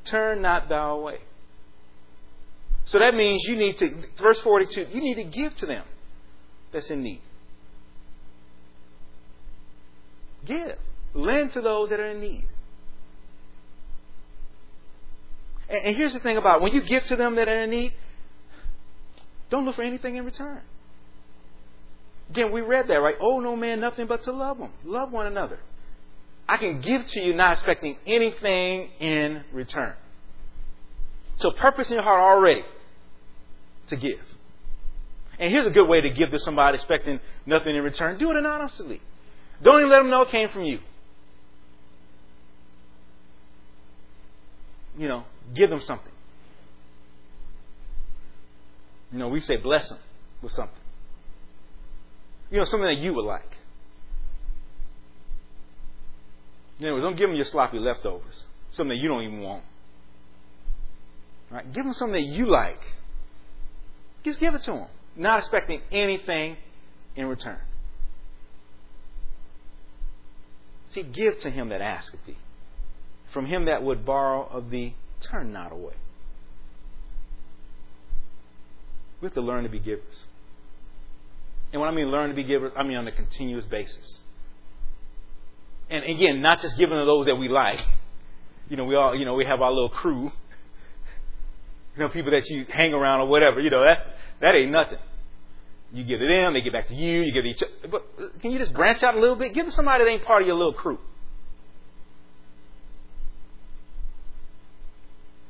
turn not thou away. So that means you need to, verse 42, you need to give to them that's in need. Give. Lend to those that are in need. And here's the thing about it. when you give to them that are in need, don't look for anything in return. Again, we read that, right? Oh, no man, nothing but to love them. Love one another. I can give to you not expecting anything in return. So purpose in your heart already to give. And here's a good way to give to somebody expecting nothing in return. Do it anonymously. Don't even let them know it came from you. You know, Give them something. You know, we say bless them with something. You know, something that you would like. Know, don't give them your sloppy leftovers. Something that you don't even want. Right? Give them something that you like. Just give it to them. Not expecting anything in return. See, give to him that asketh thee. From him that would borrow of thee, Turn not away. We have to learn to be givers. And when I mean learn to be givers, I mean on a continuous basis. And again, not just giving to those that we like. You know, we all, you know, we have our little crew. You know, people that you hang around or whatever. You know, that's, that ain't nothing. You give to them, they get back to you, you give to each other. But can you just branch out a little bit? Give to somebody that ain't part of your little crew.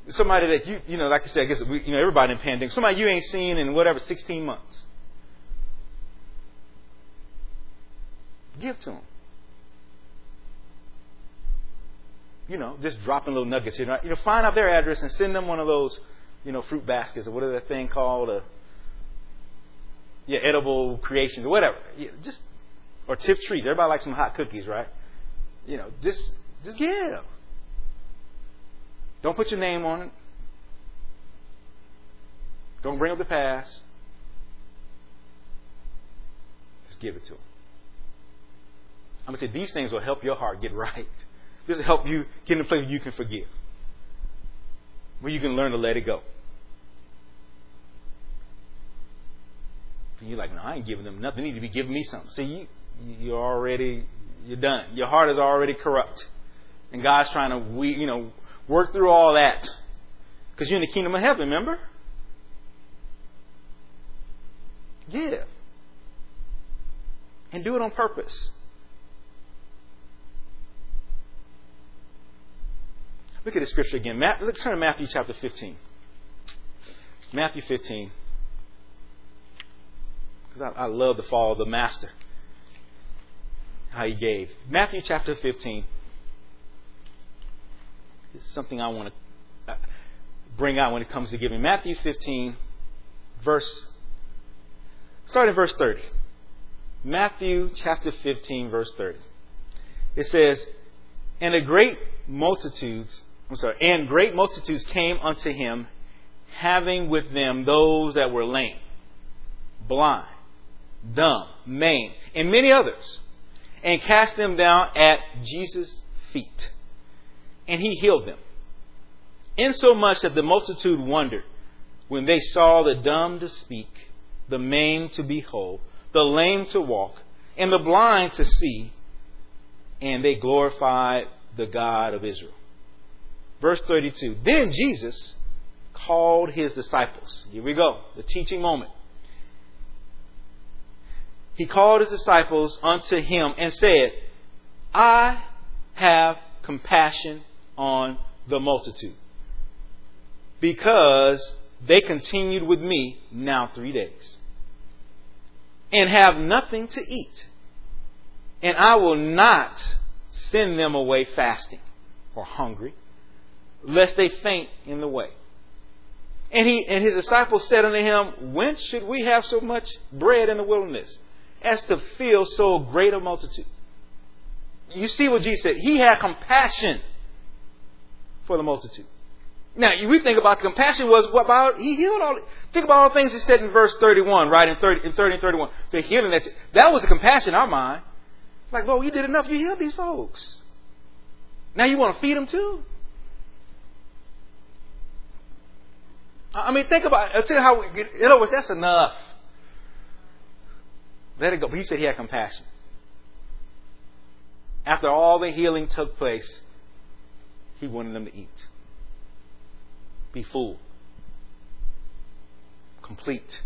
Somebody that you, you know, like I said, I guess we, you know, everybody in pandemic, somebody you ain't seen in whatever, 16 months. Give to them. You know, just dropping little nuggets here. You know, find out their address and send them one of those, you know, fruit baskets or whatever that thing called, a, yeah, edible creations or whatever. Yeah, just or Tiff's Treats. Everybody likes some hot cookies, right? You know, just just give. Don't put your name on it. Don't bring up the past. Just give it to him. I'm going to say these things will help your heart get right. This will help you get in a place where you can forgive, where you can learn to let it go. And you're like, no, I ain't giving them nothing. They need to be giving me something. See, you, you're already, you're done. Your heart is already corrupt. And God's trying to, we, you know, Work through all that. Because you're in the kingdom of heaven, remember? Give. And do it on purpose. Look at the scripture again. Matt, look, turn to Matthew chapter 15. Matthew 15. Because I, I love the fall of the master. How he gave. Matthew chapter 15. Is something I want to uh, bring out when it comes to giving. Matthew 15, verse. Start at verse 30. Matthew chapter 15, verse 30. It says, And a great multitudes, I'm sorry, and great multitudes came unto him, having with them those that were lame, blind, dumb, maimed, and many others, and cast them down at Jesus' feet. And he healed them. Insomuch that the multitude wondered when they saw the dumb to speak, the maimed to behold, the lame to walk, and the blind to see, and they glorified the God of Israel. Verse 32 Then Jesus called his disciples. Here we go, the teaching moment he called his disciples unto him and said, I have compassion on the multitude because they continued with me now three days and have nothing to eat. And I will not send them away fasting or hungry, lest they faint in the way. And he and his disciples said unto him, Whence should we have so much bread in the wilderness? as to fill so great a multitude. You see what Jesus said. He had compassion for the multitude. Now, we think about compassion was what about he healed all. Think about all the things he said in verse 31, right? In 30, in 30 and 31. The healing that that was the compassion in our mind. Like, Lord, you did enough. You healed these folks. Now you want to feed them too. I mean, think about. I'll tell you how. In other words, that's enough. Let it go. But he said he had compassion. After all the healing took place, he wanted them to eat. Be full. Complete.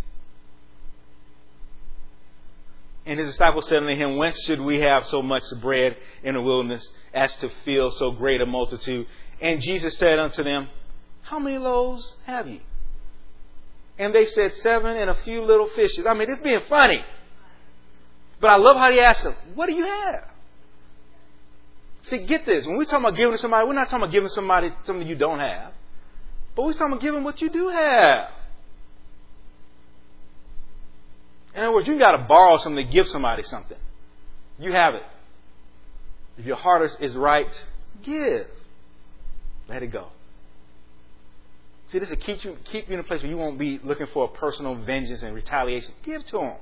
And his disciples said unto him, Whence should we have so much bread in the wilderness as to fill so great a multitude? And Jesus said unto them, How many loaves have ye? And they said, Seven and a few little fishes. I mean, it's being funny. But I love how he asked them, What do you have? See, get this. When we're talking about giving to somebody, we're not talking about giving somebody something you don't have. But we're talking about giving what you do have. In other words, you got to borrow something to give somebody something. You have it. If your heart is right, give. Let it go. See, this will keep you, keep you in a place where you won't be looking for a personal vengeance and retaliation. Give to them.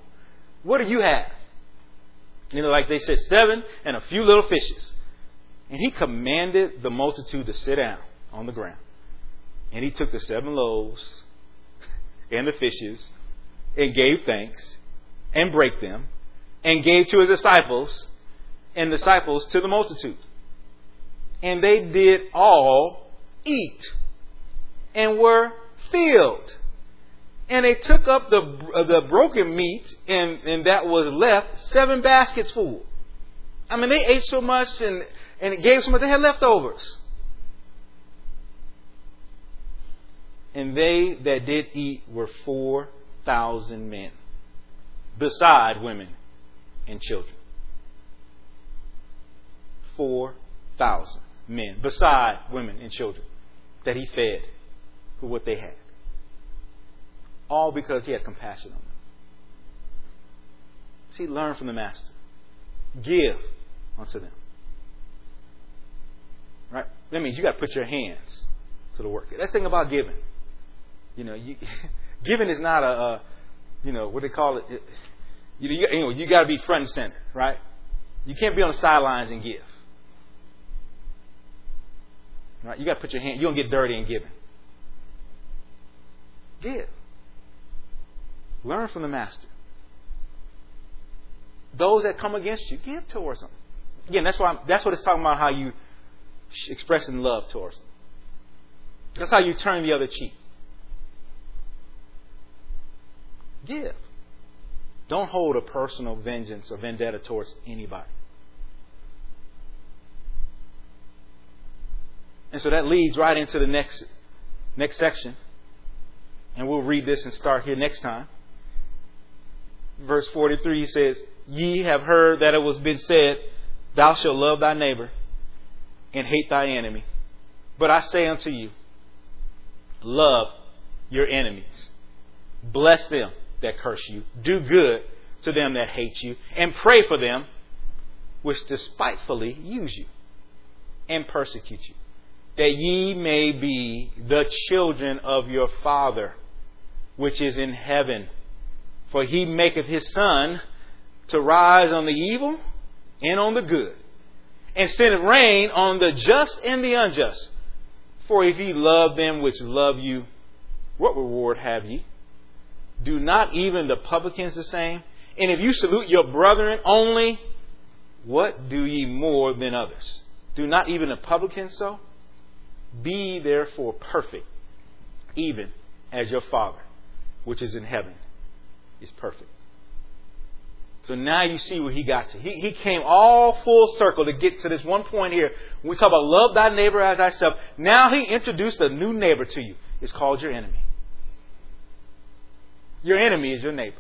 What do you have? You know, like they said, seven and a few little fishes. And he commanded the multitude to sit down on the ground. And he took the seven loaves and the fishes and gave thanks and brake them and gave to his disciples and disciples to the multitude. And they did all eat and were filled. And they took up the, uh, the broken meat, and, and that was left, seven baskets full. I mean, they ate so much and, and it gave so much, they had leftovers. And they that did eat were 4,000 men, beside women and children. 4,000 men, beside women and children, that he fed for what they had. All because he had compassion on them. See, learn from the Master. Give unto them. Right? That means you got to put your hands to the work. That's the thing about giving. You know, you, giving is not a, a, you know, what do they call it. it you, you, know, you got to be front and center, right? You can't be on the sidelines and give. Right? You got to put your hand. You don't get dirty in giving. Give. Learn from the master. Those that come against you, give towards them. Again, that's why I'm, that's what it's talking about. How you expressing love towards them. That's how you turn the other cheek. Give. Don't hold a personal vengeance or vendetta towards anybody. And so that leads right into the next next section. And we'll read this and start here next time. Verse 43 says, Ye have heard that it was been said, Thou shalt love thy neighbor and hate thy enemy. But I say unto you, love your enemies. Bless them that curse you. Do good to them that hate you. And pray for them which despitefully use you and persecute you. That ye may be the children of your Father which is in heaven. For he maketh his sun to rise on the evil and on the good, and send rain on the just and the unjust. For if ye love them which love you, what reward have ye? Do not even the publicans the same? And if you salute your brethren only, what do ye more than others? Do not even the publicans so? Be therefore perfect, even as your Father, which is in heaven, is perfect. So now you see where he got to. He, he came all full circle to get to this one point here. We talk about love thy neighbor as thyself, now he introduced a new neighbor to you. It's called your enemy. Your enemy is your neighbor.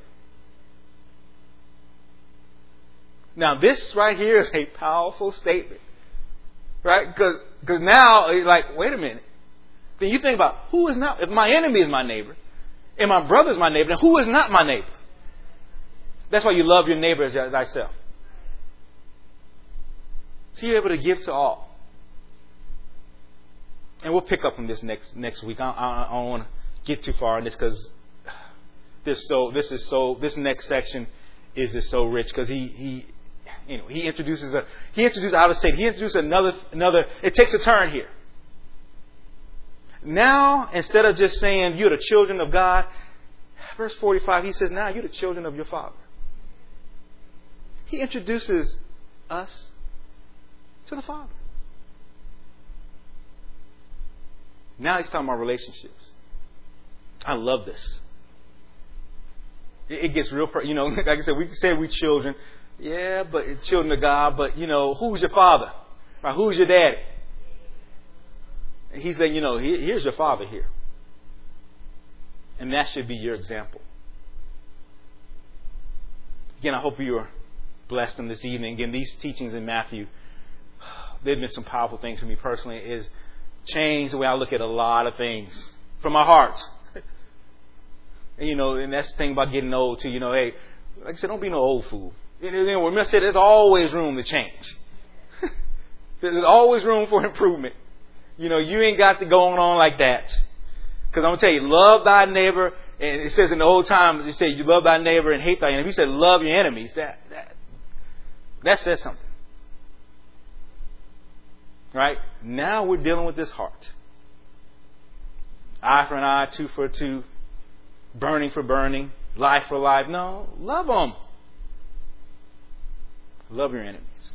Now, this right here is a powerful statement. Right? Because now, eh, like, wait a minute. Then you think about who is not, if my enemy is my neighbor, and my brother is my neighbor, then who is not my neighbor? That's why you love your neighbor as thyself. So you're able to give to all. And we'll pick up from this next next week. I, I, I don't want to get too far on this because this so this is so this next section is just so rich because he he you know he introduces a he introduces out of state he introduces another another it takes a turn here. Now instead of just saying you're the children of God, verse 45 he says now you're the children of your Father. He introduces us to the Father. Now he's talking about relationships. I love this. It gets real, you know, like I said, we say we children. Yeah, but children of God, but you know, who's your father? Right? Who's your daddy? And he's saying, you know, here's your father here. And that should be your example. Again, I hope you are blessed them this evening. Again, these teachings in Matthew, they've been some powerful things for me personally. Is changed the way I look at a lot of things from my heart. and, you know, and that's the thing about getting old too. You know, hey, like I said, don't be no old fool. You know, remember I said there's always room to change. there's always room for improvement. You know, you ain't got to going on like that. Because I'm gonna tell you, love thy neighbor, and it says in the old times, it says you love thy neighbor and hate thy enemy. He said love your enemies. That that that says something. Right? Now we're dealing with this heart. Eye for an eye, tooth for tooth, burning for burning, life for life. No, love them. Love your enemies.